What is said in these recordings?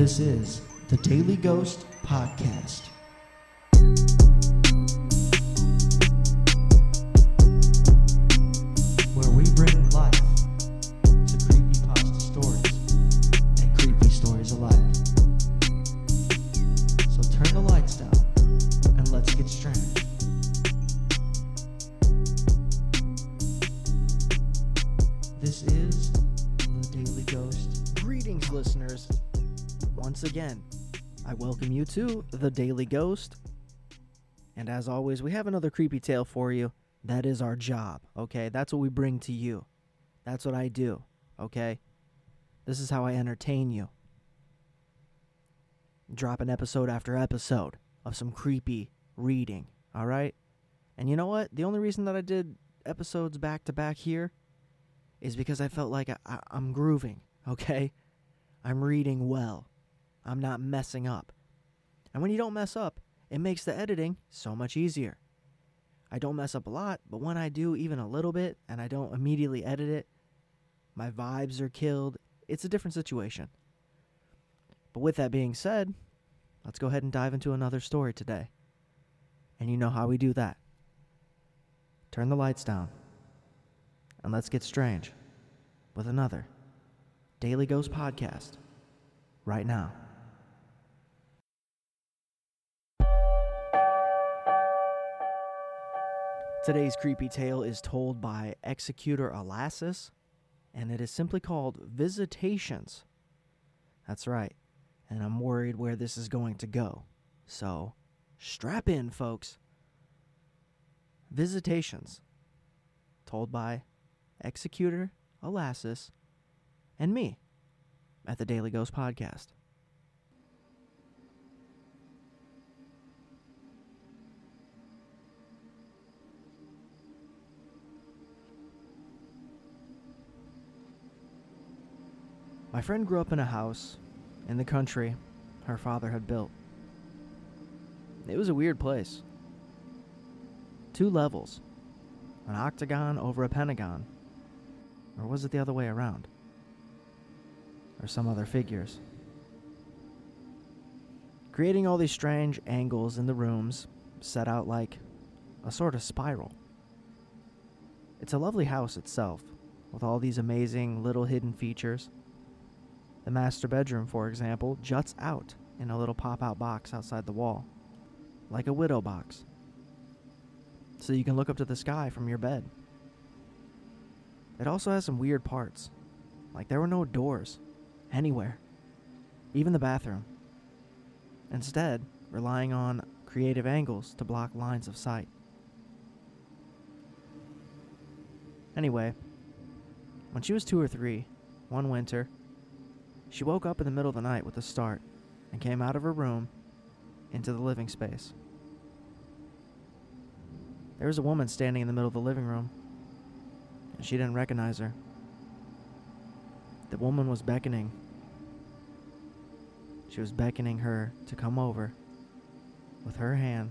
This is the Daily Ghost Podcast. Where we bring life to creepypasta stories and creepy stories alike. So turn the lights down and let's get strange. This Once again, I welcome you to The Daily Ghost. And as always, we have another creepy tale for you. That is our job, okay? That's what we bring to you. That's what I do, okay? This is how I entertain you. Drop an episode after episode of some creepy reading, all right? And you know what? The only reason that I did episodes back to back here is because I felt like I, I'm grooving, okay? I'm reading well. I'm not messing up. And when you don't mess up, it makes the editing so much easier. I don't mess up a lot, but when I do even a little bit and I don't immediately edit it, my vibes are killed. It's a different situation. But with that being said, let's go ahead and dive into another story today. And you know how we do that. Turn the lights down and let's get strange with another Daily Ghost podcast right now. Today's creepy tale is told by Executor Alassus, and it is simply called Visitations. That's right, and I'm worried where this is going to go. So, strap in, folks. Visitations, told by Executor Alassus and me at the Daily Ghost Podcast. My friend grew up in a house in the country her father had built. It was a weird place. Two levels an octagon over a pentagon. Or was it the other way around? Or some other figures? Creating all these strange angles in the rooms, set out like a sort of spiral. It's a lovely house itself, with all these amazing little hidden features. The master bedroom, for example, juts out in a little pop out box outside the wall, like a widow box so you can look up to the sky from your bed. It also has some weird parts, like there were no doors anywhere, even the bathroom. Instead, relying on creative angles to block lines of sight. Anyway, when she was two or three, one winter, she woke up in the middle of the night with a start and came out of her room into the living space. There was a woman standing in the middle of the living room, and she didn't recognize her. The woman was beckoning. She was beckoning her to come over with her hand.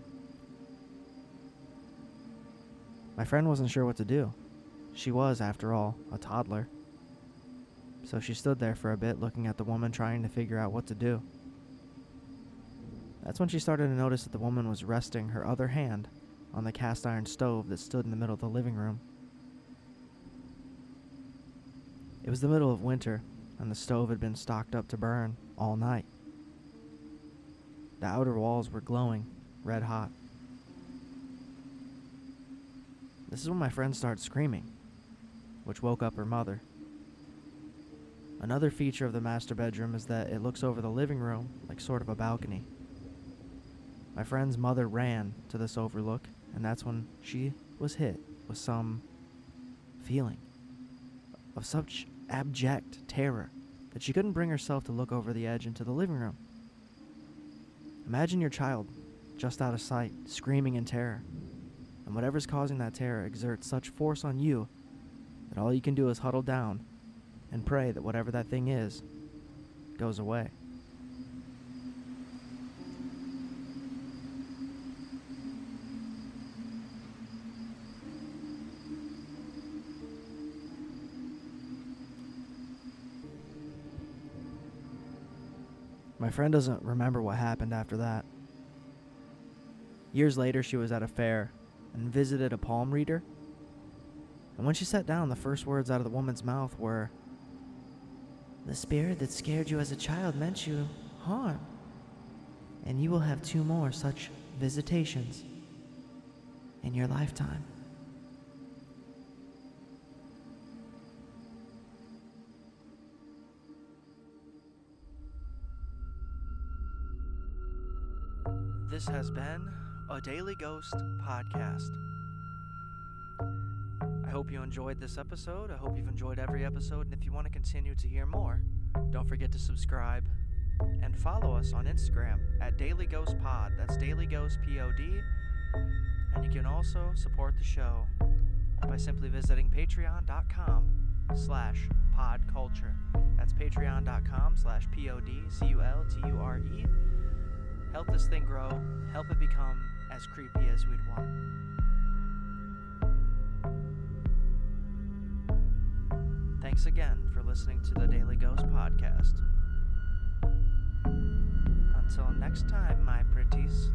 My friend wasn't sure what to do. She was, after all, a toddler. So she stood there for a bit looking at the woman, trying to figure out what to do. That's when she started to notice that the woman was resting her other hand on the cast iron stove that stood in the middle of the living room. It was the middle of winter, and the stove had been stocked up to burn all night. The outer walls were glowing, red hot. This is when my friend started screaming, which woke up her mother. Another feature of the master bedroom is that it looks over the living room like sort of a balcony. My friend's mother ran to this overlook and that's when she was hit with some feeling of such abject terror that she couldn't bring herself to look over the edge into the living room. Imagine your child just out of sight, screaming in terror, and whatever's causing that terror exerts such force on you that all you can do is huddle down and pray that whatever that thing is goes away. My friend doesn't remember what happened after that. Years later, she was at a fair and visited a palm reader. And when she sat down, the first words out of the woman's mouth were, The spirit that scared you as a child meant you harm. And you will have two more such visitations in your lifetime. This has been a Daily Ghost podcast. I hope you enjoyed this episode. I hope you've enjoyed every episode. And if you want to continue to hear more, don't forget to subscribe and follow us on Instagram at Daily Ghost Pod. That's Daily Ghost P O D. And you can also support the show by simply visiting patreon.com slash podculture. That's patreon.com slash P-O-D-C-U-L-T-U-R-E. Help this thing grow. Help it become as creepy as we'd want. Thanks again for listening to the Daily Ghost Podcast. Until next time, my pretties.